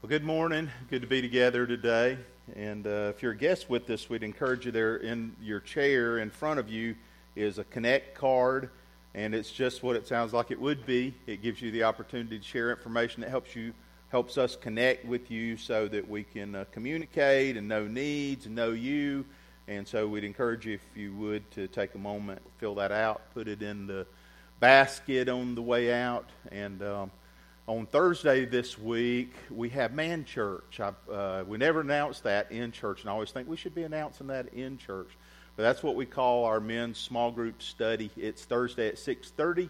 Well, good morning. Good to be together today. And uh, if you're a guest with us, we'd encourage you there in your chair in front of you is a Connect card, and it's just what it sounds like it would be. It gives you the opportunity to share information that helps you helps us connect with you so that we can uh, communicate and know needs and know you. And so we'd encourage you, if you would, to take a moment, fill that out, put it in the basket on the way out, and um, on Thursday this week, we have Man Church. I, uh, we never announce that in church, and I always think we should be announcing that in church. But that's what we call our men's small group study. It's Thursday at 6.30,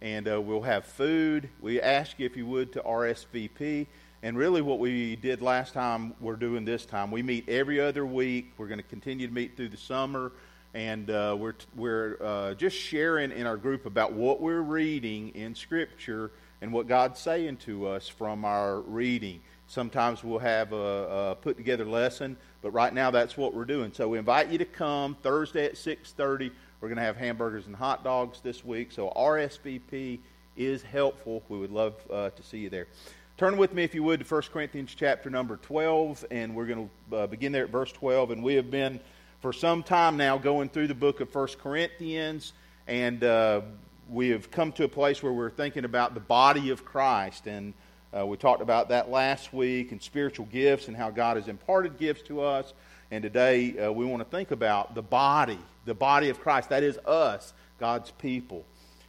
and uh, we'll have food. We ask you, if you would, to RSVP. And really what we did last time, we're doing this time. We meet every other week. We're going to continue to meet through the summer. And uh, we're, we're uh, just sharing in our group about what we're reading in Scripture – and what God's saying to us from our reading. Sometimes we'll have a, a put together lesson, but right now that's what we're doing. So we invite you to come Thursday at 6:30. We're going to have hamburgers and hot dogs this week. So RSVP is helpful. We would love uh, to see you there. Turn with me, if you would, to 1 Corinthians chapter number 12, and we're going to uh, begin there at verse 12. And we have been, for some time now, going through the book of 1 Corinthians, and uh, we have come to a place where we're thinking about the body of Christ. And uh, we talked about that last week and spiritual gifts and how God has imparted gifts to us. And today uh, we want to think about the body, the body of Christ. That is us, God's people.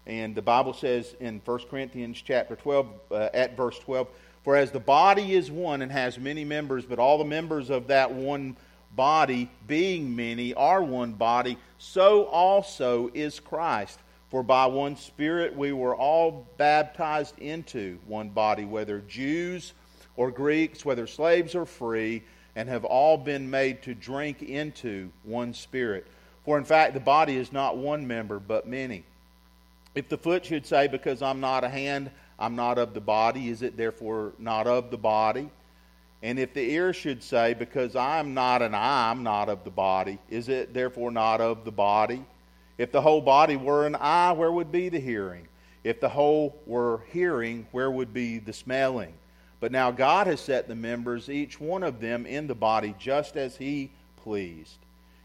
And the Bible says in 1 Corinthians chapter 12, uh, at verse 12, For as the body is one and has many members, but all the members of that one body, being many, are one body, so also is Christ. For by one Spirit we were all baptized into one body, whether Jews or Greeks, whether slaves or free, and have all been made to drink into one Spirit. For in fact, the body is not one member, but many. If the foot should say, Because I'm not a hand, I'm not of the body, is it therefore not of the body? And if the ear should say, Because I'm not an eye, I'm not of the body, is it therefore not of the body? If the whole body were an eye, where would be the hearing? If the whole were hearing, where would be the smelling? But now God has set the members, each one of them, in the body just as He pleased.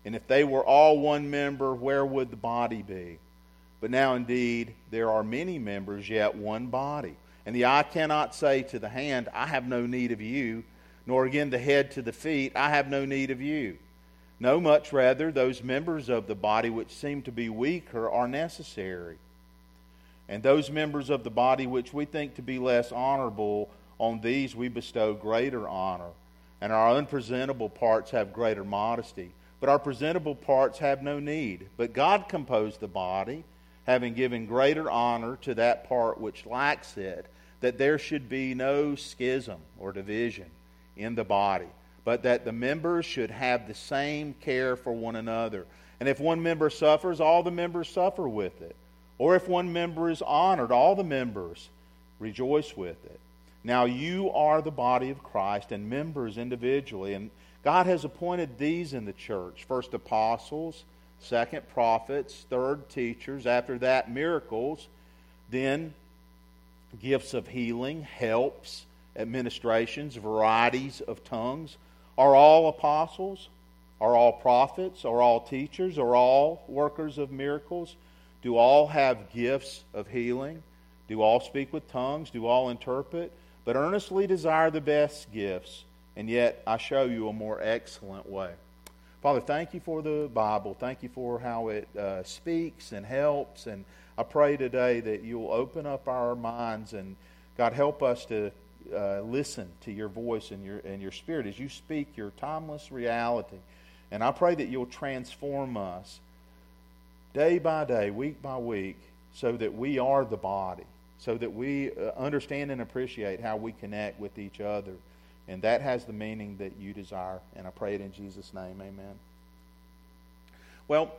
And if they were all one member, where would the body be? But now indeed there are many members, yet one body. And the eye cannot say to the hand, I have no need of you, nor again the head to the feet, I have no need of you. No, much rather, those members of the body which seem to be weaker are necessary. And those members of the body which we think to be less honorable, on these we bestow greater honor. And our unpresentable parts have greater modesty. But our presentable parts have no need. But God composed the body, having given greater honor to that part which lacks it, that there should be no schism or division in the body but that the members should have the same care for one another. And if one member suffers, all the members suffer with it. Or if one member is honored, all the members rejoice with it. Now you are the body of Christ and members individually. And God has appointed these in the church first apostles, second prophets, third teachers, after that miracles, then gifts of healing, helps, administrations, varieties of tongues. Are all apostles? Are all prophets? Are all teachers? Are all workers of miracles? Do all have gifts of healing? Do all speak with tongues? Do all interpret? But earnestly desire the best gifts, and yet I show you a more excellent way. Father, thank you for the Bible. Thank you for how it uh, speaks and helps. And I pray today that you'll open up our minds and, God, help us to uh, listen to your voice and your, and your spirit as you speak your timeless reality. And I pray that you'll transform us day by day, week by week, so that we are the body, so that we uh, understand and appreciate how we connect with each other. And that has the meaning that you desire. And I pray it in Jesus' name. Amen. Well,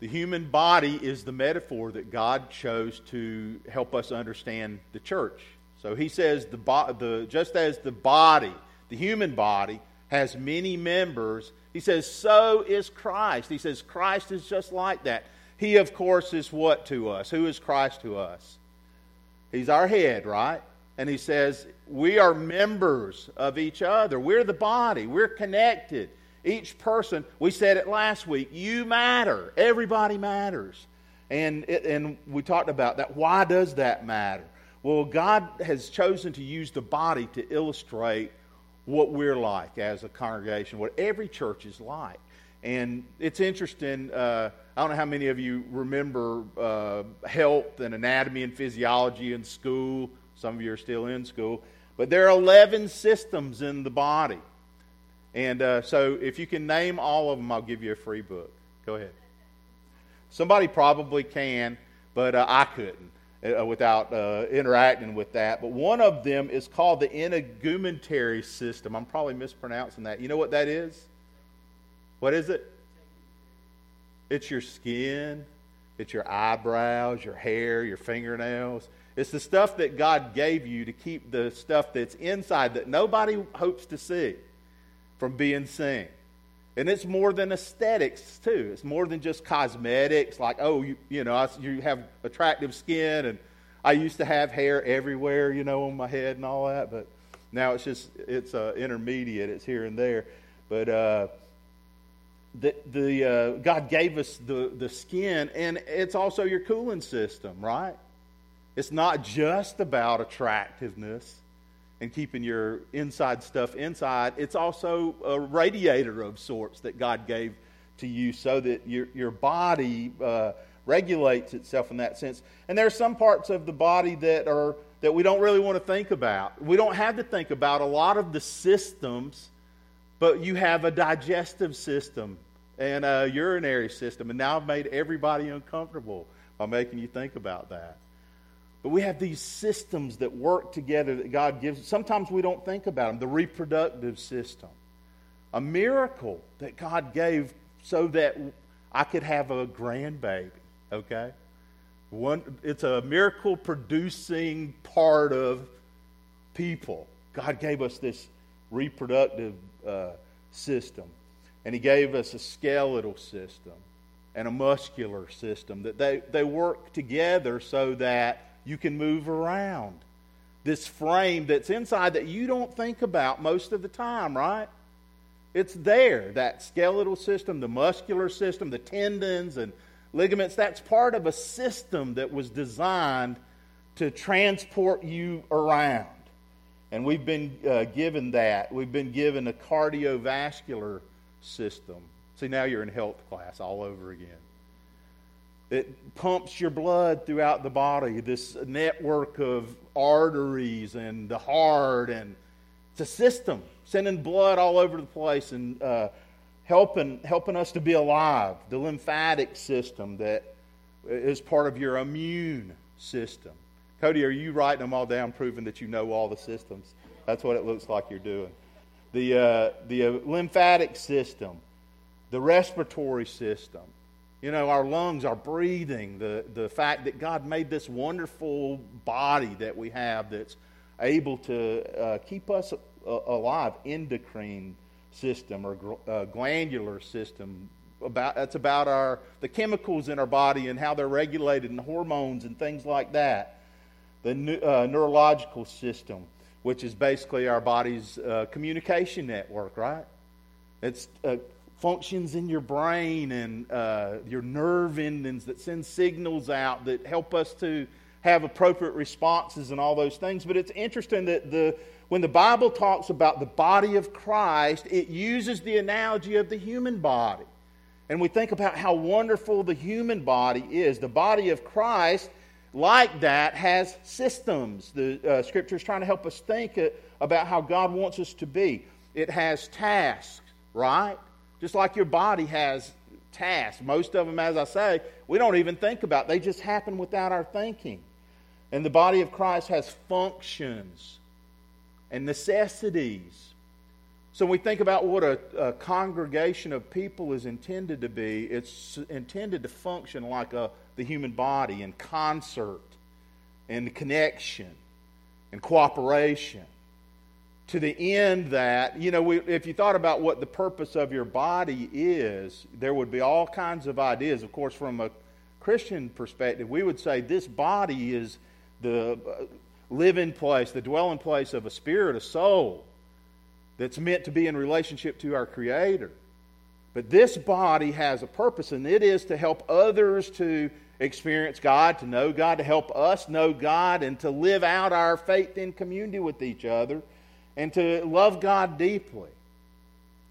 the human body is the metaphor that God chose to help us understand the church. So he says, the, the, just as the body, the human body, has many members, he says, so is Christ. He says, Christ is just like that. He, of course, is what to us? Who is Christ to us? He's our head, right? And he says, We are members of each other. We're the body, we're connected. Each person, we said it last week, you matter. Everybody matters. And, it, and we talked about that. Why does that matter? Well, God has chosen to use the body to illustrate what we're like as a congregation, what every church is like. And it's interesting. Uh, I don't know how many of you remember uh, health and anatomy and physiology in school. Some of you are still in school. But there are 11 systems in the body. And uh, so if you can name all of them, I'll give you a free book. Go ahead. Somebody probably can, but uh, I couldn't uh, without uh, interacting with that. But one of them is called the integumentary system. I'm probably mispronouncing that. You know what that is? What is it? It's your skin, it's your eyebrows, your hair, your fingernails. It's the stuff that God gave you to keep the stuff that's inside that nobody hopes to see from being seen. And it's more than aesthetics, too. It's more than just cosmetics, like, oh, you, you know, you have attractive skin, and I used to have hair everywhere, you know, on my head and all that, but now it's just, it's uh, intermediate, it's here and there. But uh, the, the, uh, God gave us the, the skin, and it's also your cooling system, right? It's not just about attractiveness and keeping your inside stuff inside, it's also a radiator of sorts that God gave to you so that your, your body uh, regulates itself in that sense. And there are some parts of the body that are that we don't really want to think about. We don't have to think about a lot of the systems, but you have a digestive system and a urinary system. And now I've made everybody uncomfortable by making you think about that. But we have these systems that work together that God gives. Sometimes we don't think about them. The reproductive system. A miracle that God gave so that I could have a grandbaby, okay? One, it's a miracle producing part of people. God gave us this reproductive uh, system. And He gave us a skeletal system and a muscular system that they, they work together so that you can move around. This frame that's inside that you don't think about most of the time, right? It's there. That skeletal system, the muscular system, the tendons and ligaments, that's part of a system that was designed to transport you around. And we've been uh, given that. We've been given a cardiovascular system. See, now you're in health class all over again. It pumps your blood throughout the body, this network of arteries and the heart, and it's a system sending blood all over the place and uh, helping, helping us to be alive. The lymphatic system that is part of your immune system. Cody, are you writing them all down, proving that you know all the systems? That's what it looks like you're doing. The, uh, the uh, lymphatic system, the respiratory system, you know, our lungs, our breathing, the, the fact that God made this wonderful body that we have that's able to uh, keep us uh, alive, endocrine system or uh, glandular system. About, that's about our, the chemicals in our body and how they're regulated and hormones and things like that. The uh, neurological system, which is basically our body's uh, communication network, right? It's uh, functions in your brain and uh, your nerve endings that send signals out that help us to have appropriate responses and all those things. But it's interesting that the, when the Bible talks about the body of Christ, it uses the analogy of the human body. And we think about how wonderful the human body is. The body of Christ, like that, has systems. The uh, scripture is trying to help us think uh, about how God wants us to be. It has tasks, right? Just like your body has tasks. Most of them, as I say, we don't even think about. They just happen without our thinking. And the body of Christ has functions and necessities. So when we think about what a, a, congregation of people is intended to be, it's intended to function like a, the human body in concert and connection and cooperation to the end that, you know, we, if you thought about what the purpose of your body is, there would be all kinds of ideas. Of course, from a Christian perspective, we would say this body is the uh, living place, the dwelling place of a spirit, a soul that's meant to be in relationship to our Creator. But this body has a purpose, and it is to help others to experience God, to know God, to help us know God, and to live out our faith in community with each other, and to love God deeply.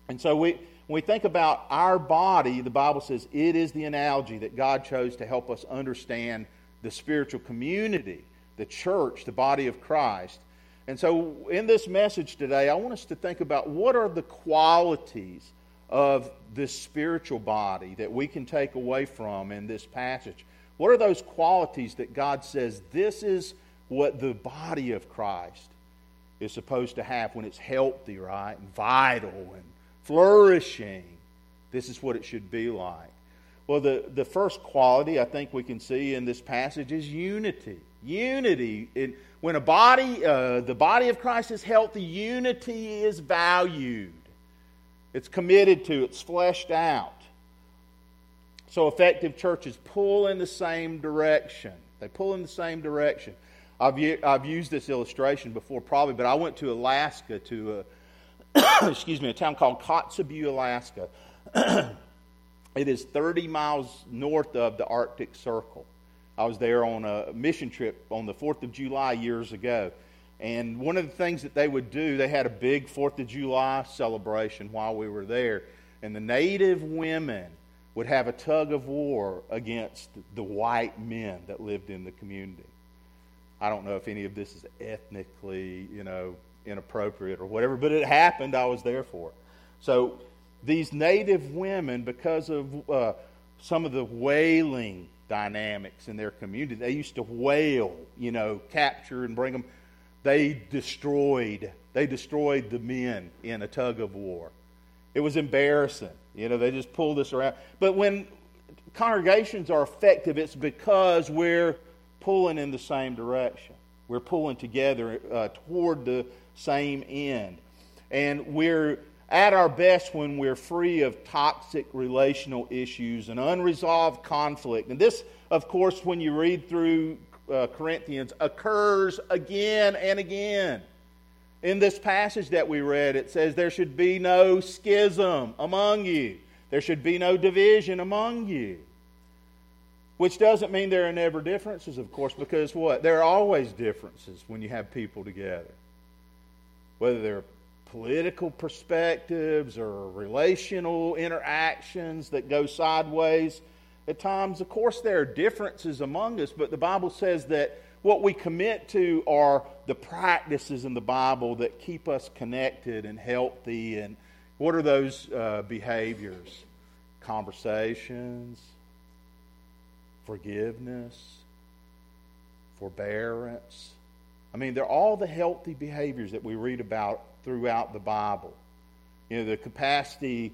And so we, when we think about our body, the Bible says it is the analogy that God chose to help us understand the spiritual community, the church, the body of Christ. And so in this message today, I want us to think about what are the qualities of this spiritual body that we can take away from in this passage. What are those qualities that God says this is what the body of Christ is supposed to have when it's healthy, right? And vital and flourishing. This is what it should be like. Well, the, the first quality I think we can see in this passage is unity. Unity. It, when a body, uh, the body of Christ is healthy, unity is valued. It's committed to, it's fleshed out. So effective churches pull in the same direction. They pull in the same direction. I've, I've used this illustration before, probably, but I went to Alaska to, a, uh, excuse me, a town called Kotzebue, Alaska. it is 30 miles north of the Arctic Circle. I was there on a mission trip on the 4th of July years ago. And one of the things that they would do, they had a big 4th of July celebration while we were there. And the native women would have a tug of war against the white men that lived in the community. I don't know if any of this is ethnically, you know, inappropriate or whatever, but it happened. I was there for it. So these native women, because of uh, some of the whaling dynamics in their community, they used to whale, you know, capture and bring them they destroyed they destroyed the men in a tug of war. It was embarrassing. You know, they just pulled us around. But when congregations are effective, it's because we're pulling in the same direction. We're pulling together uh, toward the same end. And we're at our best when we're free of toxic relational issues and unresolved conflict. And this, of course, when you read through uh, Corinthians occurs again and again. In this passage that we read, it says, There should be no schism among you, there should be no division among you. Which doesn't mean there are never differences, of course, because what? There are always differences when you have people together. Whether they're political perspectives or relational interactions that go sideways at times. Of course, there are differences among us, but the Bible says that what we commit to are the practices in the Bible that keep us connected and healthy. And what are those uh, behaviors? Conversations, forgiveness, forbearance. I mean, they're all the healthy behaviors that we read about throughout the Bible. You know, the capacity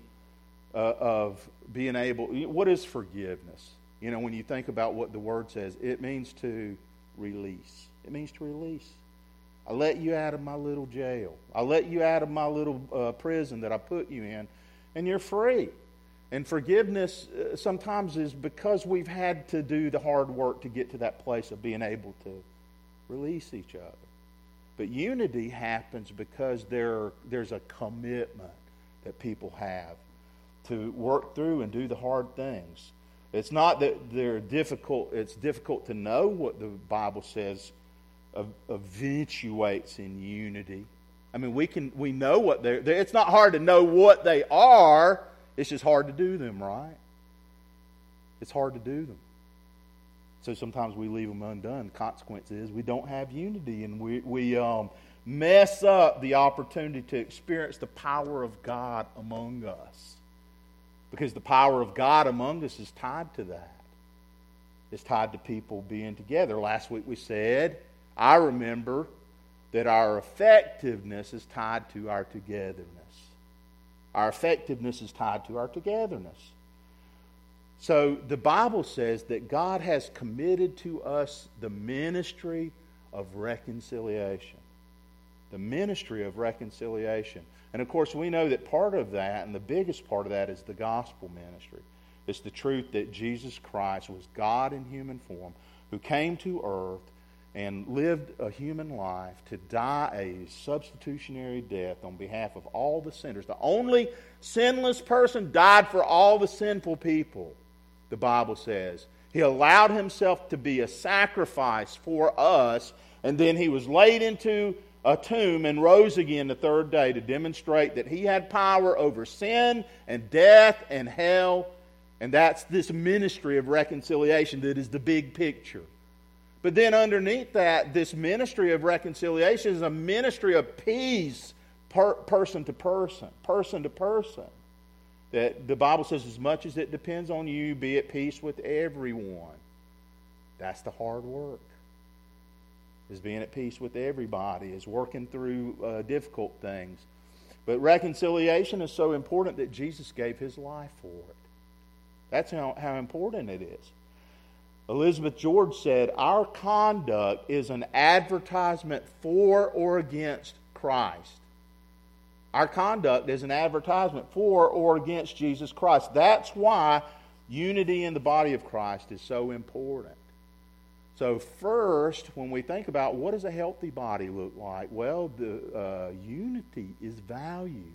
uh, of being able. What is forgiveness? You know, when you think about what the word says, it means to release. It means to release. I let you out of my little jail. I let you out of my little uh, prison that I put you in, and you're free. And forgiveness uh, sometimes is because we've had to do the hard work to get to that place of being able to release each other. But unity happens because there, there's a commitment that people have to work through and do the hard things. It's not that they're difficult, it's difficult to know what the Bible says eventuates in unity. I mean, we can we know what they're, it's not hard to know what they are, it's just hard to do them, right? It's hard to do them. So sometimes we leave them undone. The consequence is we don't have unity and we, we um, mess up the opportunity to experience the power of God among us. Because the power of God among us is tied to that. It's tied to people being together. Last week we said, I remember that our effectiveness is tied to our togetherness. Our effectiveness is tied to our togetherness. So the Bible says that God has committed to us the ministry of reconciliation. The ministry of reconciliation. And of course, we know that part of that, and the biggest part of that, is the gospel ministry. It's the truth that Jesus Christ was God in human form, who came to earth and lived a human life to die a substitutionary death on behalf of all the sinners. The only sinless person died for all the sinful people, the Bible says. He allowed himself to be a sacrifice for us, and then he was laid into a tomb and rose again the third day to demonstrate that he had power over sin and death and hell. And that's this ministry of reconciliation that is the big picture. But then underneath that, this ministry of reconciliation is a ministry of peace, per, person to person, person to person. That the Bible says, as much as it depends on you, be at peace with everyone. That's the hard work. Is being at peace with everybody, is working through uh, difficult things. But reconciliation is so important that Jesus gave his life for it. That's how, how important it is. Elizabeth George said, Our conduct is an advertisement for or against Christ. Our conduct is an advertisement for or against Jesus Christ. That's why unity in the body of Christ is so important. So, first, when we think about what does a healthy body look like, well, the uh, unity is valued.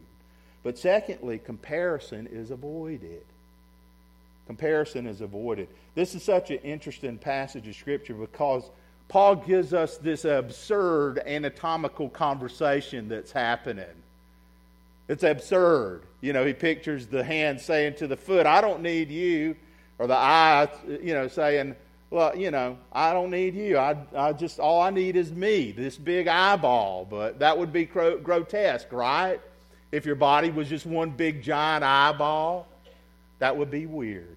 But secondly, comparison is avoided. Comparison is avoided. This is such an interesting passage of Scripture because Paul gives us this absurd anatomical conversation that's happening. It's absurd. You know, he pictures the hand saying to the foot, I don't need you, or the eye, you know, saying, Well, you know, I don't need you. I, I just, all I need is me, this big eyeball. But that would be grotesque, right? If your body was just one big giant eyeball. That would be weird.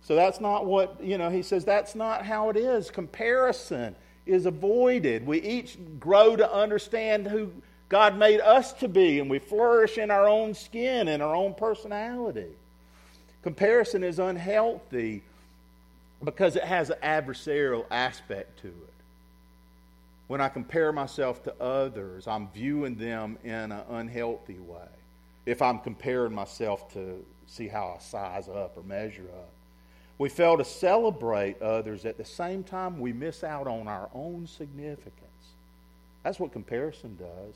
So that's not what, you know, he says that's not how it is. Comparison is avoided. We each grow to understand who God made us to be, and we flourish in our own skin and our own personality. Comparison is unhealthy because it has an adversarial aspect to it. When I compare myself to others, I'm viewing them in an unhealthy way. If I'm comparing myself to see how I size up or measure up. We fail to celebrate others at the same time we miss out on our own significance. That's what comparison does.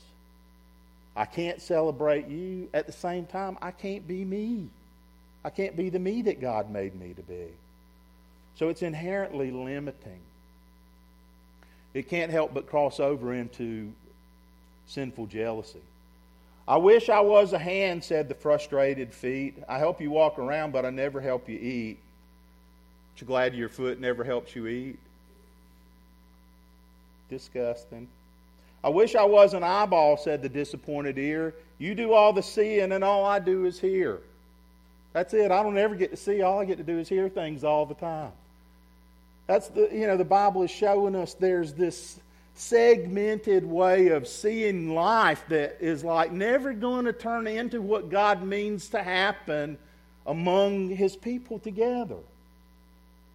I can't celebrate you at the same time I can't be me. I can't be the me that God made me to be. So it's inherently limiting. It can't help but cross over into sinful jealousy. I wish I was a hand, said the frustrated feet. I help you walk around, but I never help you eat. Aren't you glad your foot never helps you eat? Disgusting. I wish I was an eyeball, said the disappointed ear. You do all the seeing, and all I do is hear. That's it. I don't ever get to see. All I get to do is hear things all the time. That's the, you know, the Bible is showing us there's this segmented way of seeing life that is like never going to turn into what God means to happen among His people together.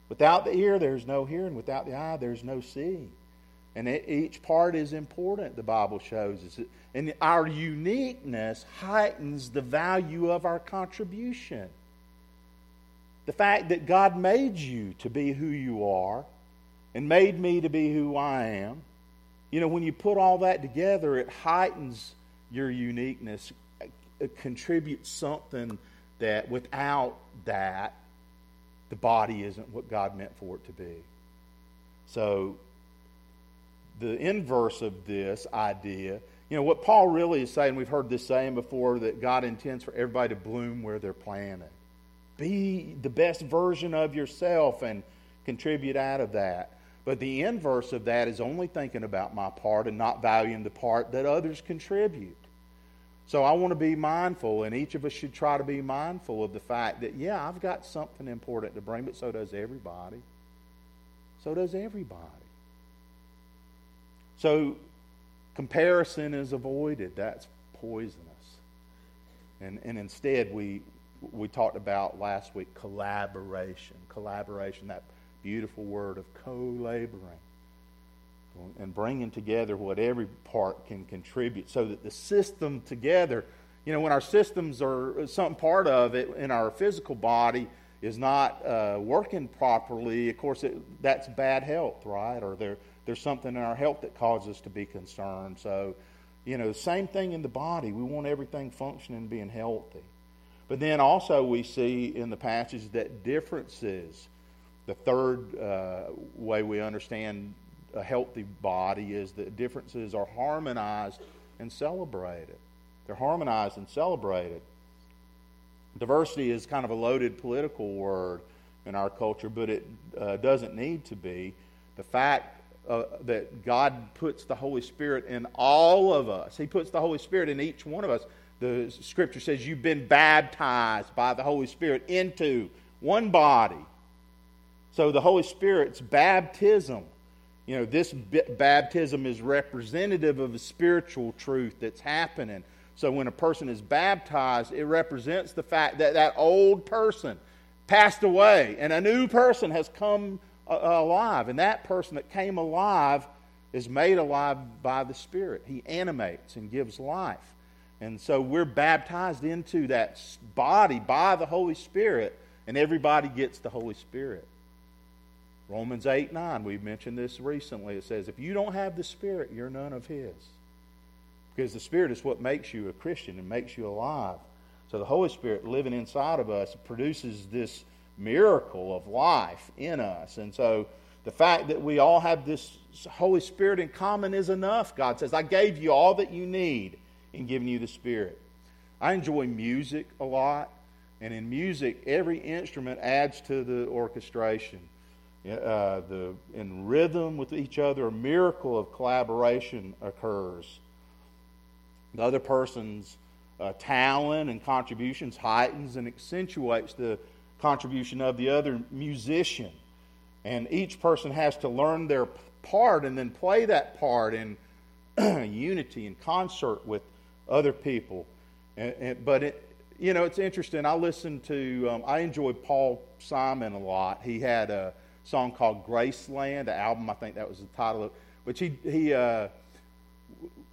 Without the ear, there's no hearing. Without the eye, there's no seeing. And each part is important, the Bible shows us. And our uniqueness heightens the value of our contribution. The fact that God made you to be who you are and made me to be who I am you know, when you put all that together, it heightens your uniqueness, it contributes something that without that, the body isn't what God meant for it to be. So, the inverse of this idea, you know, what Paul really is saying, we've heard this saying before, that God intends for everybody to bloom where they're planted. Be the best version of yourself and contribute out of that. But the inverse of that is only thinking about my part and not valuing the part that others contribute. So I want to be mindful, and each of us should try to be mindful of the fact that, yeah, I've got something important to bring, but so does everybody. So does everybody. So comparison is avoided. That's poisonous. And, and instead, we, we talked about last week collaboration. Collaboration, that beautiful word of co laboring and bringing together what every part can contribute so that the system together, you know, when our systems are some part of it in our physical body is not uh, working properly, of course, it, that's bad health, right? Or there, there's something in our health that causes us to be concerned. So, you know, same thing in the body. We want everything functioning and being healthy. But then also we see in the passage that differences, the third uh, way we understand a healthy body is that differences are harmonized and celebrated. They're harmonized and celebrated. Diversity is kind of a loaded political word in our culture, but it uh, doesn't need to be. The fact uh, that God puts the Holy Spirit in all of us, He puts the Holy Spirit in each one of us. The scripture says you've been baptized by the Holy Spirit into one body. So the Holy Spirit's baptism, you know, this baptism is representative of a spiritual truth that's happening. So when a person is baptized, it represents the fact that that old person passed away and a new person has come uh, alive. And that person that came alive is made alive by the Spirit. He animates and gives life. And so we're baptized into that body by the Holy Spirit, and everybody gets the Holy Spirit. Romans 8 9, we've mentioned this recently. It says, if you don't have the Spirit, you're none of His. Because the Spirit is what makes you a Christian and makes you alive. So the Holy Spirit living inside of us produces this miracle of life in us. And so the fact that we all have this Holy Spirit in common is enough. God says, I gave you all that you need in giving you the Spirit. I enjoy music a lot. And in music, every instrument adds to the orchestration. Uh, the, in rhythm with each other, a miracle of collaboration occurs. The other person's uh, talent and contributions heightens and accentuates the contribution of the other musician. And each person has to learn their part and then play that part in unity and concert with other people. And, and, but it, you know, it's interesting. I listened to, um, I enjoyed Paul Simon a lot. He had a song called Graceland, the album, I think that was the title of it, which he, he uh,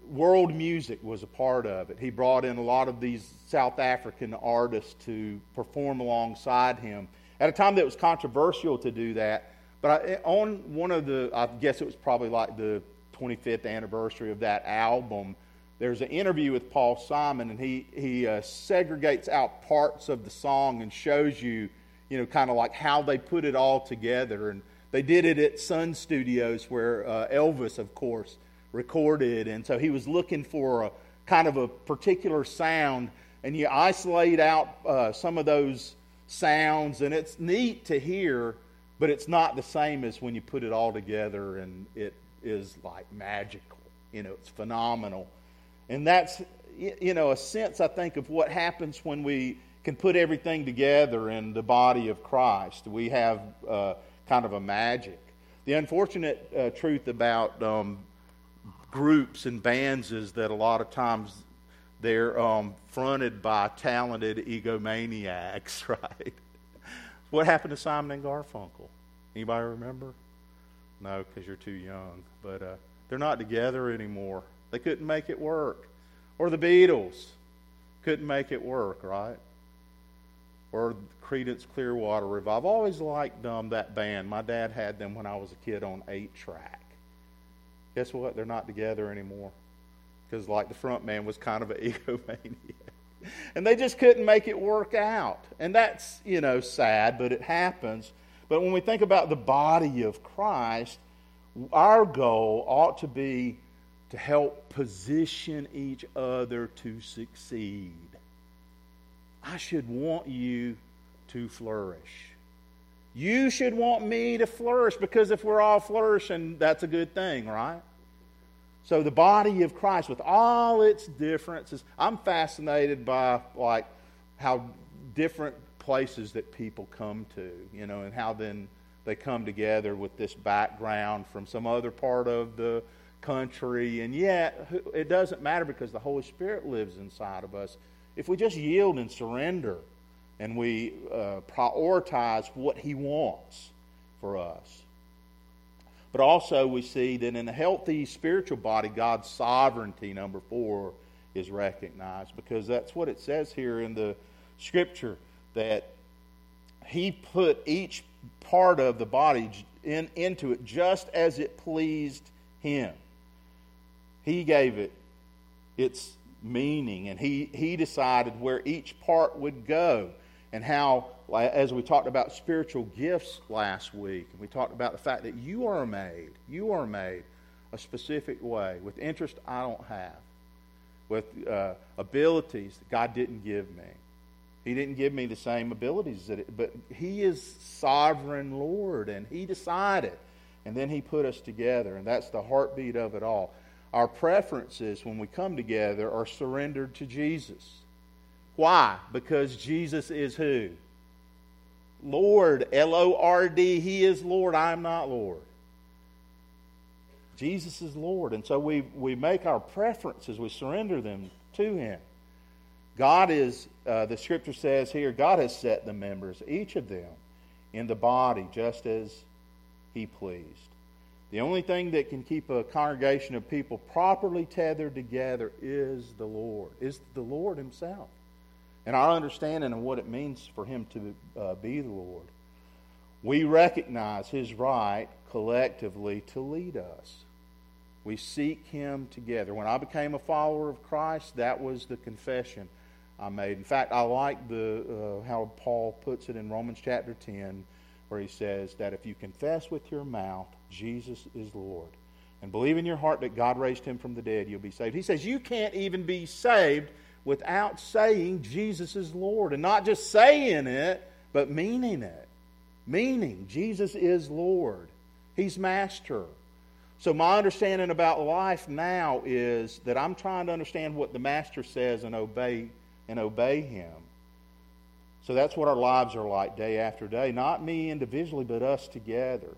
world music was a part of it. He brought in a lot of these South African artists to perform alongside him at a time that was controversial to do that. But I, on one of the, I guess it was probably like the 25th anniversary of that album, there's an interview with Paul Simon, and he, he uh, segregates out parts of the song and shows you, you know, kind of like how they put it all together. And they did it at Sun Studios, where uh, Elvis, of course, recorded. And so he was looking for a kind of a particular sound. And you isolate out uh, some of those sounds, and it's neat to hear, but it's not the same as when you put it all together and it is like magical. You know, it's phenomenal. And that's, you know, a sense, I think, of what happens when we can put everything together in the body of Christ. We have uh, kind of a magic. The unfortunate uh, truth about um, groups and bands is that a lot of times they're um, fronted by talented egomaniacs, right? what happened to Simon and Garfunkel? Anybody remember? No, because you're too young. But uh, they're not together anymore. They couldn't make it work. Or the Beatles couldn't make it work, right? Or Creedence Clearwater Revival. I've always liked um, that band. My dad had them when I was a kid on eight track guess what? They're not together anymore. Because, like, the front man was kind of an egomaniac. and they just couldn't make it work out. And that's, you know, sad, but it happens. But when we think about the body of Christ, our goal ought to be to help position each other to succeed. I should want you to flourish. You should want me to flourish because if we're all flourishing, that's a good thing, right? So the body of Christ, with all its differences, I'm fascinated by like how different places that people come to, you know, and how then they come together with this background from some other part of the country. And yet, it doesn't matter because the Holy Spirit lives inside of us. If we just yield and surrender and we uh, prioritize what He wants for us. But also, we see that in a healthy spiritual body, God's sovereignty, number four, is recognized because that's what it says here in the scripture that he put each part of the body in, into it just as it pleased him. He gave it its meaning, and he, he decided where each part would go, and how, as we talked about spiritual gifts last week, and we talked about the fact that you are made, you are made a specific way with interest I don't have, with uh, abilities that God didn't give me. He didn't give me the same abilities, that it, but He is sovereign Lord, and He decided. And then He put us together, and that's the heartbeat of it all. Our preferences when we come together are surrendered to Jesus. Why? Because Jesus is who? Lord, L O R D. He is Lord. I'm not Lord. Jesus is Lord. And so we, we make our preferences, we surrender them to Him. God is, uh, the scripture says here, God has set the members, each of them, in the body just as He pleased. The only thing that can keep a congregation of people properly tethered together is the Lord, is the Lord Himself. And our understanding of what it means for Him to uh, be the Lord. We recognize His right collectively to lead us. We seek Him together. When I became a follower of Christ, that was the confession I made. In fact, I like the uh, how Paul puts it in Romans chapter 10, where he says that if you confess with your mouth Jesus is Lord and believe in your heart that God raised him from the dead, you'll be saved. He says you can't even be saved without saying Jesus is Lord and not just saying it, but meaning it. Meaning Jesus is Lord. He's master. So, my understanding about life now is that I'm trying to understand what the Master says and obey and obey Him. So that's what our lives are like day after day. Not me individually, but us together.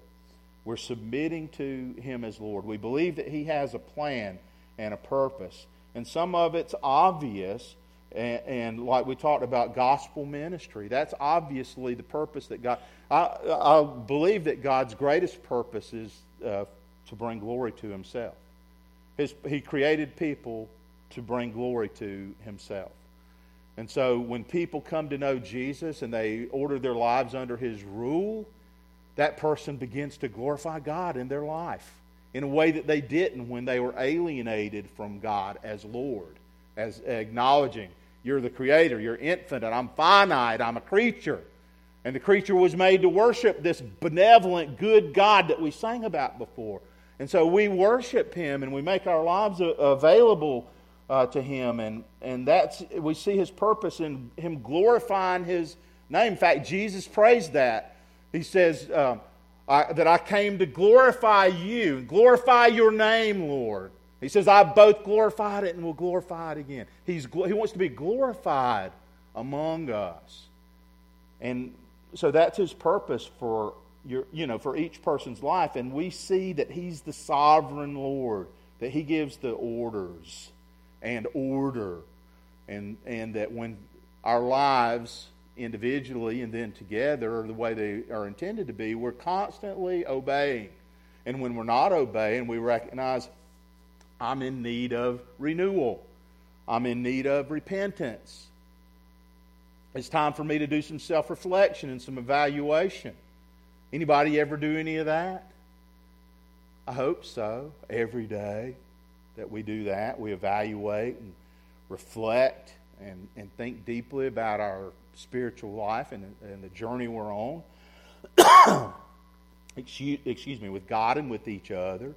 We're submitting to Him as Lord. We believe that He has a plan and a purpose. And some of it's obvious. And, and, like we talked about gospel ministry, that's obviously the purpose that God. I, I believe that God's greatest purpose is uh, to bring glory to Himself. His, he created people to bring glory to Himself. And so when people come to know Jesus and they order their lives under his rule, that person begins to glorify God in their life in a way that they didn't when they were alienated from God as Lord, as acknowledging you're the creator, you're infinite, I'm finite, I'm a creature. And the creature was made to worship this benevolent, good God that we sang about before. And so we worship him and we make our lives available uh, to him. And, and that's, we see his purpose in him glorifying his name. In fact, Jesus praised that. He says, um, I, that I came to glorify you, glorify your name, Lord. He says, I've both glorified it and will glorify it again. He's, he wants to be glorified among us. And so that's his purpose for your, you know, for each person's life. And we see that he's the sovereign Lord, that he gives the orders and order. And, and that when our lives individually and then together are the way they are intended to be, we're constantly obeying. And when we're not obeying, we recognize I'm in need of renewal. I'm in need of repentance. It's time for me to do some self-reflection and some evaluation. Anybody ever do any of that? I hope so. Every day that we do that. We evaluate and reflect and, and think deeply about our spiritual life and, and the journey we're on. excuse, excuse me, with God and with each other.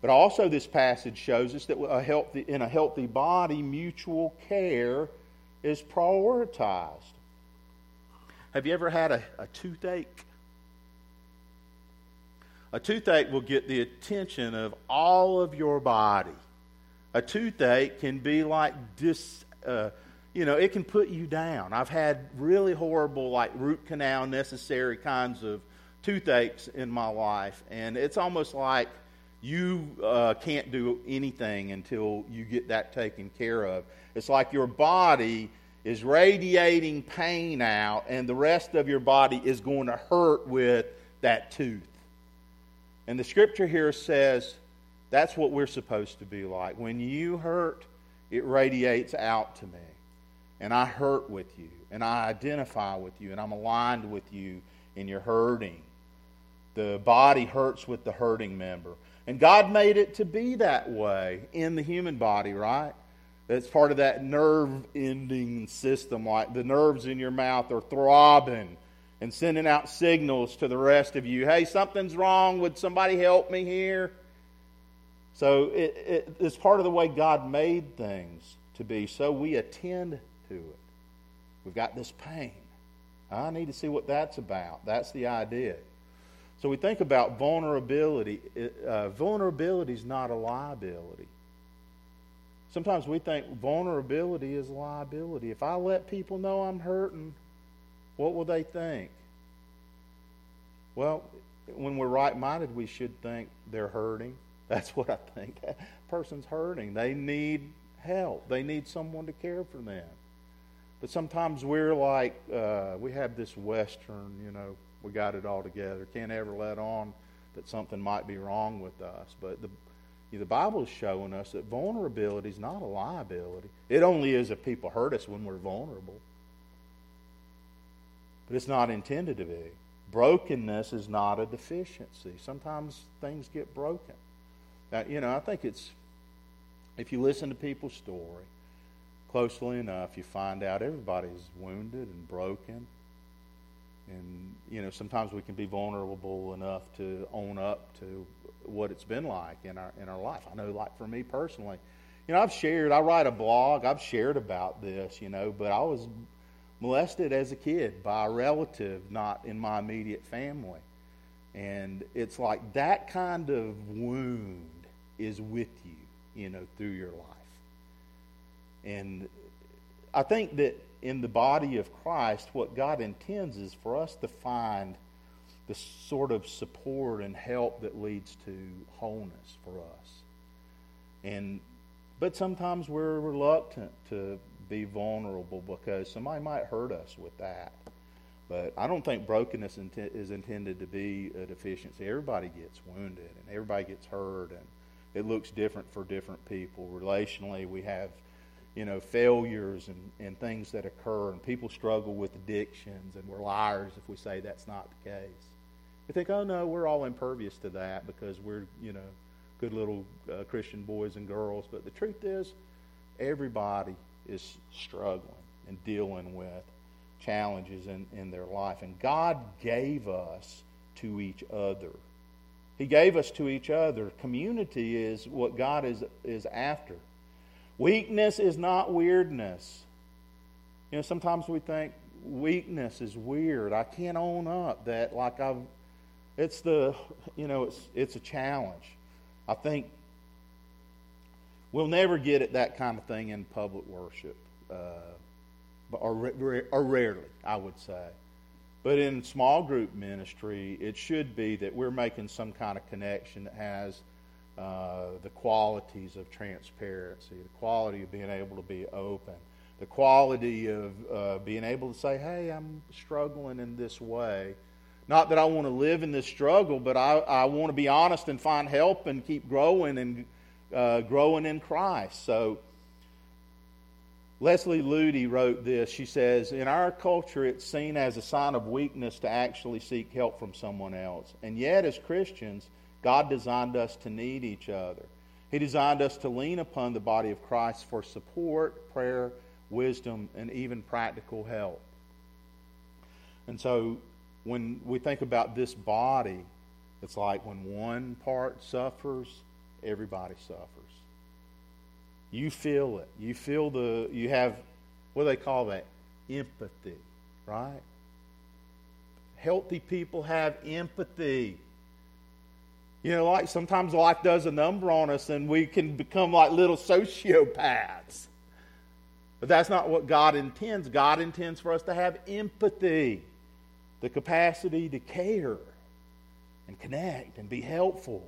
But also, this passage shows us that a healthy, in a healthy body, mutual care is prioritized. Have you ever had a, a toothache? A toothache will get the attention of all of your body a toothache can be like dis, uh, you know, it can put you down. I've had really horrible, like root canal necessary kinds of toothaches in my life, and it's almost like you uh, can't do anything until you get that taken care of. It's like your body is radiating pain out, and the rest of your body is going to hurt with that tooth. And the scripture here says, that's what we're supposed to be like. When you hurt, it radiates out to me. and I hurt with you, and I identify with you, and I'm aligned with you in your hurting. The body hurts with the hurting member. And God made it to be that way in the human body, right? It's part of that nerve ending system, like the nerves in your mouth are throbbing and sending out signals to the rest of you. Hey, something's wrong. Would somebody help me here? So it, it, it's part of the way God made things to be. So we attend to it. We've got this pain. I need to see what that's about. That's the idea. So we think about vulnerability. Uh, vulnerability is not a liability. Sometimes we think vulnerability is a liability. If I let people know I'm hurting, what will they think? Well, when we're right minded, we should think they're hurting. That's what I think. That person's hurting. They need help, they need someone to care for them. But sometimes we're like, uh, we have this Western, you know, we got it all together. Can't ever let on that something might be wrong with us. But the, the Bible is showing us that vulnerability is not a liability. It only is if people hurt us when we're vulnerable. But it's not intended to be. Brokenness is not a deficiency. Sometimes things get broken. Now, you know, I think it's, if you listen to people's story closely enough, you find out everybody's wounded and broken and you know sometimes we can be vulnerable enough to own up to what it's been like in our in our life. I know, like for me personally, you know, I've shared. I write a blog. I've shared about this, you know, but I was molested as a kid by a relative, not in my immediate family, and it's like that kind of wound is with you, you know, through your life, and I think that in the body of Christ, what God intends is for us to find the sort of support and help that leads to wholeness for us. And but sometimes we're reluctant to be vulnerable because somebody might hurt us with that. But I don't think brokenness is intended to be a deficiency. Everybody gets wounded and everybody gets hurt, and it looks different for different people. Relationally, we have you know, failures and, and things that occur, and people struggle with addictions, and we're liars if we say that's not the case. We think, oh no, we're all impervious to that because we're, you know, good little uh, Christian boys and girls. But the truth is, everybody is struggling and dealing with challenges in, in their life. And God gave us to each other. He gave us to each other. Community is what God is, is after. Weakness is not weirdness. You know, sometimes we think weakness is weird. I can't own up that like I've it's the you know, it's it's a challenge. I think we'll never get at that kind of thing in public worship. Uh, or, or rarely, I would say. But in small group ministry, it should be that we're making some kind of connection that has uh, the qualities of transparency, the quality of being able to be open, the quality of uh, being able to say, hey, I'm struggling in this way. Not that I want to live in this struggle, but I, I want to be honest and find help and keep growing and uh, growing in Christ. So, Leslie Ludy wrote this. She says, In our culture, it's seen as a sign of weakness to actually seek help from someone else. And yet, as Christians, God designed us to need each other. He designed us to lean upon the body of Christ for support, prayer, wisdom, and even practical help. And so when we think about this body, it's like when one part suffers, everybody suffers. You feel it. You feel the, you have, what do they call that? Empathy, right? Healthy people have empathy. You know, like sometimes life does a number on us and we can become like little sociopaths. But that's not what God intends. God intends for us to have empathy, the capacity to care and connect and be helpful,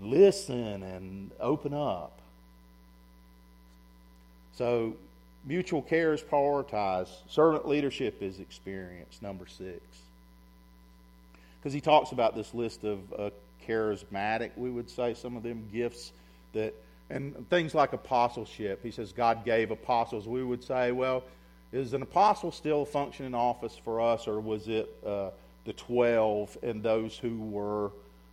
listen and open up. So, mutual care is prioritized, servant leadership is experienced, number six because he talks about this list of uh, charismatic, we would say, some of them gifts that And things like apostleship. He says God gave apostles. We would say, well, is an apostle still a functioning office for us, or was it uh, the 12 and those who were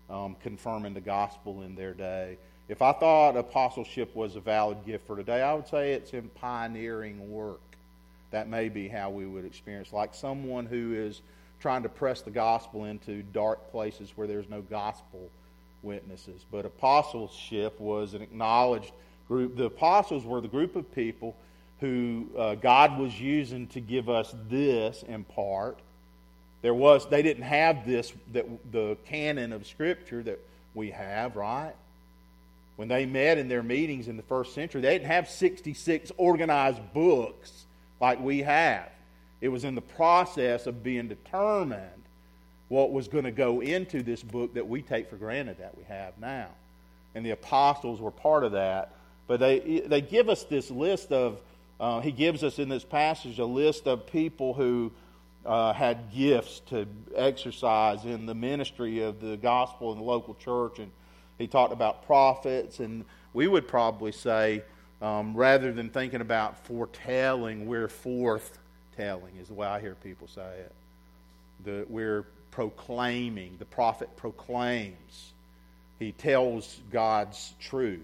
um, confirming the gospel in their day? If I thought apostleship was a valid gift for today, I would say it's in pioneering work. That may be how we would experience, like someone who is trying to press the gospel into dark places where there's no gospel witnesses. But apostleship was an acknowledged group. The apostles were the group of people who uh, God was using to give us this in part. There was they didn't have this that the canon of Scripture that we have, right? When they met in their meetings in the first century, they didn't have 66 organized books like we have. It was in the process of being determined what was going to go into this book that we take for granted that we have now. And the apostles were part of that. But they, they give us this list of uh, he gives us in this passage a list of people who uh, had gifts to exercise in the ministry of the gospel in the local church. And he talked about prophets. And we would probably say, um, rather than thinking about foretelling, we're forthtelling, is the way I hear people say it. The, we're proclaiming. The prophet proclaims. He tells God's truth.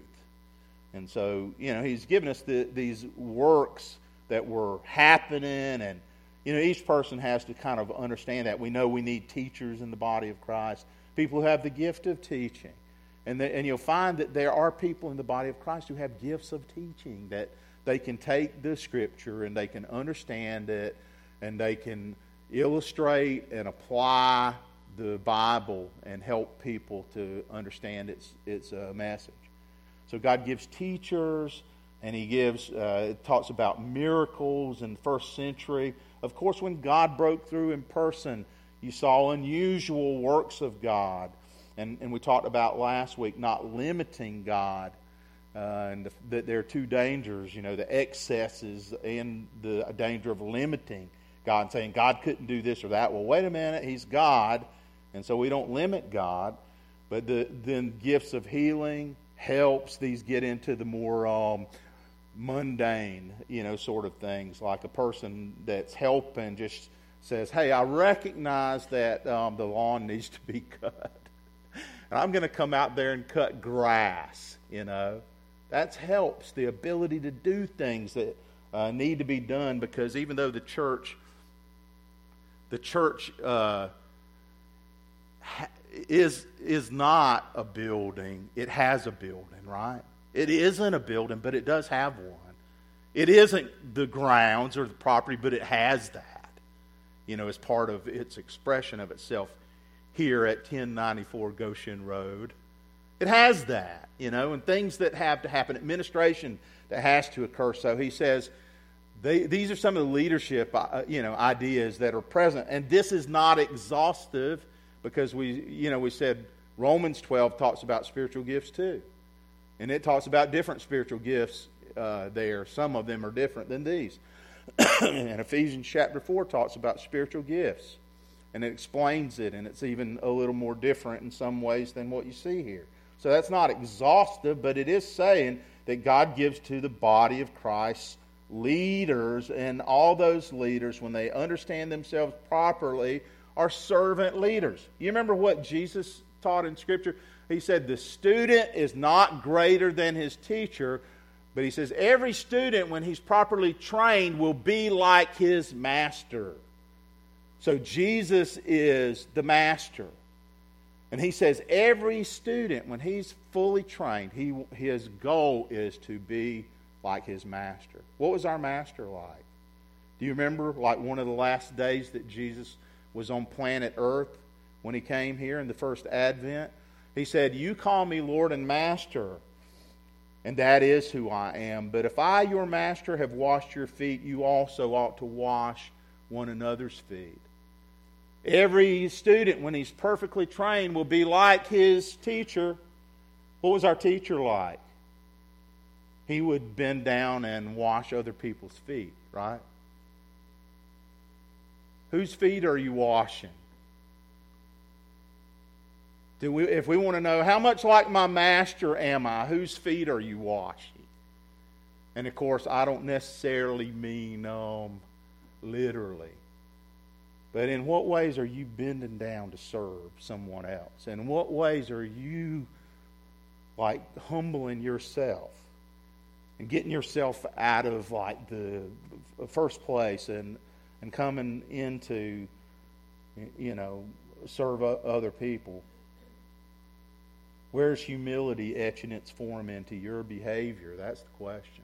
And so, you know, he's given us the, these works that were happening. And, you know, each person has to kind of understand that. We know we need teachers in the body of Christ, people who have the gift of teaching. And, the, and you'll find that there are people in the body of Christ who have gifts of teaching, that they can take the scripture and they can understand it and they can illustrate and apply the Bible and help people to understand its, its uh, message. So God gives teachers, and He gives, uh, it talks about miracles in the first century. Of course, when God broke through in person, you saw unusual works of God. And, and we talked about last week not limiting God. Uh, and that the, there are two dangers, you know, the excesses and the danger of limiting God and saying God couldn't do this or that. Well, wait a minute, He's God, and so we don't limit God. But the, then gifts of healing, helps. These get into the more um, mundane, you know, sort of things, like a person that's helping just says, "Hey, I recognize that um, the lawn needs to be cut, and I'm going to come out there and cut grass." You know, that helps the ability to do things that uh, need to be done because even though the church, the church. Uh, is, is not a building, it has a building, right? It isn't a building, but it does have one. It isn't the grounds or the property, but it has that, you know, as part of its expression of itself here at 1094 Goshen Road. It has that, you know, and things that have to happen, administration that has to occur. So he says, they, these are some of the leadership, uh, you know, ideas that are present, and this is not exhaustive because we, you know, we said Romans 12 talks about spiritual gifts too. And it talks about different spiritual gifts uh, there. Some of them are different than these. and Ephesians chapter 4 talks about spiritual gifts. And it explains it, and it's even a little more different in some ways than what you see here. So that's not exhaustive, but it is saying that God gives to the body of Christ leaders, and all those leaders, when they understand themselves properly, are servant leaders. You remember what Jesus taught in Scripture? He said, The student is not greater than his teacher, but he says, Every student, when he's properly trained, will be like his master. So Jesus is the master. And he says, Every student, when he's fully trained, he, his goal is to be like his master. What was our master like? Do you remember, like one of the last days that Jesus was on planet Earth when he came here in the first advent. He said, You call me Lord and Master, and that is who I am. But if I, your master, have washed your feet, you also ought to wash one another's feet. Every student, when he's perfectly trained, will be like his teacher. What was our teacher like? He would bend down and wash other people's feet, right? Whose feet are you washing? Do we, if we want to know how much like my master am I, whose feet are you washing? And of course, I don't necessarily mean um, literally. But in what ways are you bending down to serve someone else? And in what ways are you like humbling yourself and getting yourself out of like the first place and and coming into you know serve other people? Where's humility etching its form into your behavior? That's the question.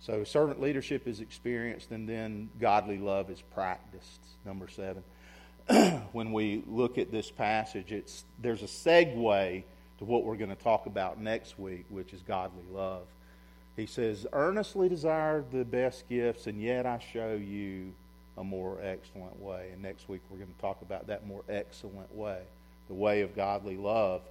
So servant leadership is experienced, and then godly love is practiced. Number seven. when we look at this passage, it's there's a segue to what we're going to talk about next week, which is godly love. He says, "Earnestly desire the best gifts, and yet I show you a more excellent way." And next week we're going to talk about that more excellent way, the way of godly love.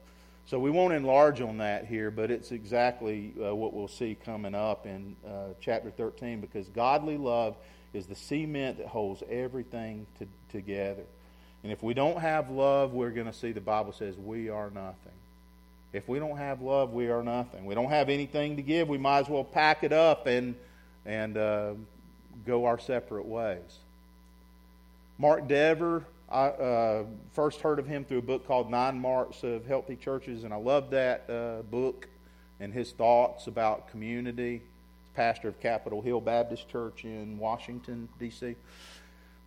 So we won't enlarge on that here, but it's exactly uh, what we'll see coming up in uh, chapter 13 because godly love is the cement that holds everything to, together. And if we don't have love, we're going to see the Bible says we are nothing. If we don't have love, we are nothing. We don't have anything to give. We might as well pack it up and, and uh, go our separate ways. Mark Dever I uh, first heard of him through a book called Nine Marks of Healthy Churches, and I love that uh, book and his thoughts about community. He's pastor of Capitol Hill Baptist Church in Washington, D.C.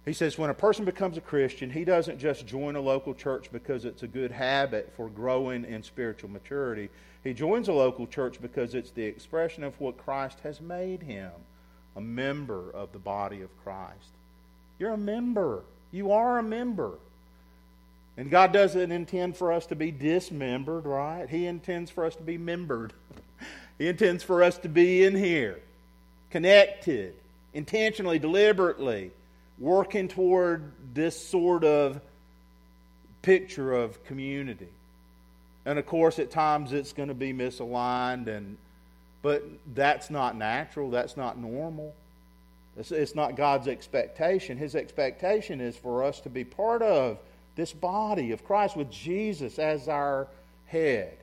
He says, when a person becomes a Christian, he doesn't just join a local church because it's a good habit for growing in spiritual maturity. He joins a local church because it's the expression of what Christ has made him a member of the body of Christ. You're a member. You are a member. And God doesn't intend for us to be dismembered, right? He intends for us to be membered. he intends for us to be in here, connected, intentionally, deliberately, working toward this sort of picture of community. And of course, at times it's going to be misaligned, and but that's not natural. That's not normal. It's, not God's expectation. His expectation is for us to be part of this body of Christ with Jesus as our head.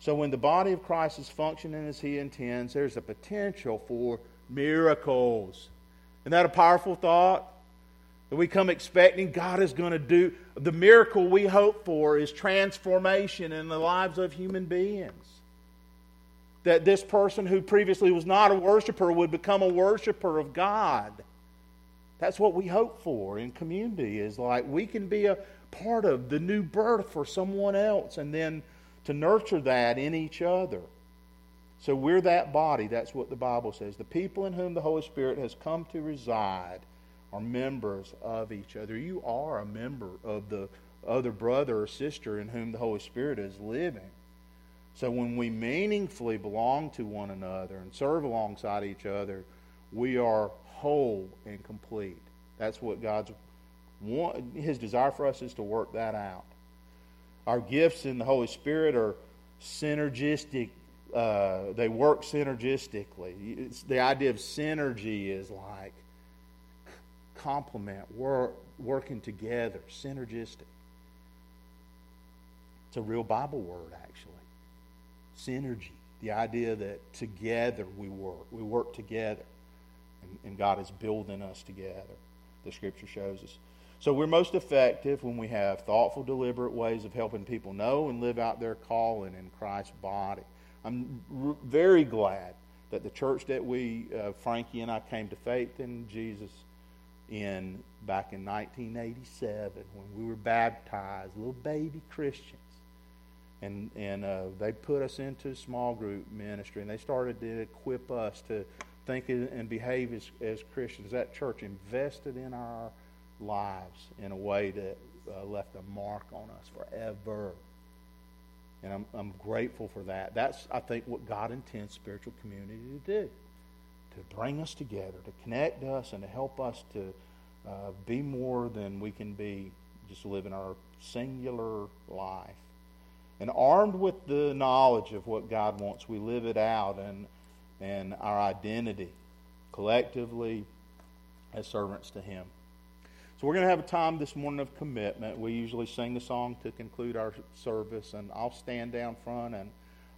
So when the body of Christ is functioning as He intends, there's a potential for miracles. Isn't that a powerful thought? That we come expecting God is going to do. The miracle we hope for is transformation in the lives of human beings that this person who previously was not a worshiper would become a worshiper of God. That's what we hope for in community is like we can be a part of the new birth for someone else and then to nurture that in each other. So we're that body. That's what the Bible says. The people in whom the Holy Spirit has come to reside are members of each other. You are a member of the other brother or sister in whom the Holy Spirit is living. So when we meaningfully belong to one another and serve alongside each other, we are whole and complete. That's what God's want, his desire for us is to work that out. Our gifts in the Holy Spirit are synergistic. Uh, they work synergistically. It's, the idea of synergy is like complement, work, working together, synergistic. It's a real Bible word, actually synergy, the idea that together we work. We work together. And, and God is building us together, the Scripture shows us. So we're most effective when we have thoughtful, deliberate ways of helping people know and live out their calling in Christ's body. I'm r- very glad that the church that we, uh, Frankie and I, came to faith in Jesus in back in 1987 when we were baptized, little baby Christians and and uh, they put us into small group ministry, and they started to equip us to think and behave as, as Christians. That church invested in our lives in a way that uh, left a mark on us forever. And I'm, I'm grateful for that. That's, I think, what God intends spiritual community to do to bring us together, to connect us, and to help us to uh, be more than we can be just living our singular life. And armed with the knowledge of what God wants, we live it out and, and our identity collectively as servants to Him. So we're going to have a time this morning of commitment. We usually sing the song to conclude our service, and I'll stand down front and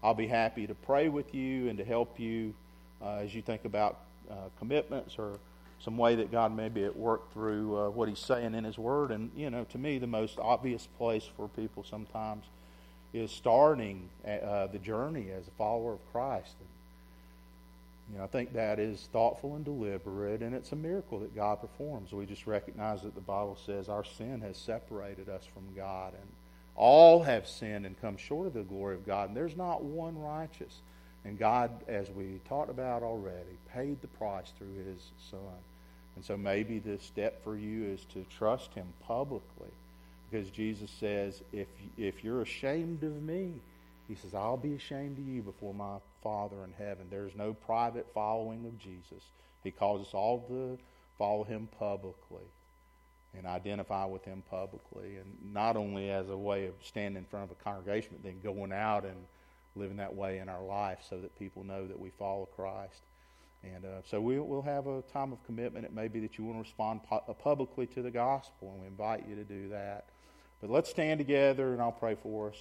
I'll be happy to pray with you and to help you uh, as you think about uh, commitments or some way that God may be at work through uh, what He's saying in His Word. And, you know, to me, the most obvious place for people sometimes is starting uh, the journey as a follower of Christ. And, you know, I think that is thoughtful and deliberate, and it's a miracle that God performs. We just recognize that the Bible says our sin has separated us from God, and all have sinned and come short of the glory of God, and there's not one righteous. And God, as we talked about already, paid the price through His Son. And so maybe the step for you is to trust Him publicly, because Jesus says, if, if you're ashamed of me, he says, I'll be ashamed of you before my Father in heaven. There's no private following of Jesus. He calls us all to follow him publicly and identify with him publicly. And not only as a way of standing in front of a congregation, but then going out and living that way in our life so that people know that we follow Christ. And uh, so we, will have a time of commitment. It may be that you want to respond pu- publicly to the gospel, and we invite you to do that. But let's stand together, and I'll pray for us.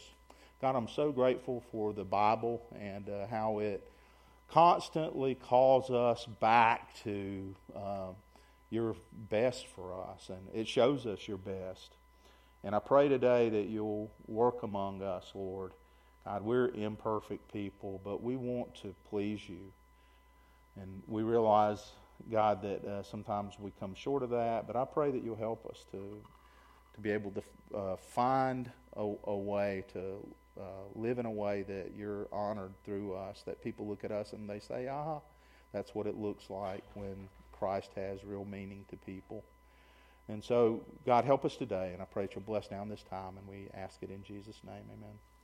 God, I'm so grateful for the Bible and uh, how it constantly calls us back to uh, your best for us, and it shows us your best. And I pray today that you'll work among us, Lord. God, we're imperfect people, but we want to please you. And we realize, God, that uh, sometimes we come short of that, but I pray that you'll help us to, to be able to uh, find a, a way to uh, live in a way that you're honored through us, that people look at us and they say, ah, that's what it looks like when Christ has real meaning to people. And so, God, help us today, and I pray that you'll bless down this time, and we ask it in Jesus' name. Amen.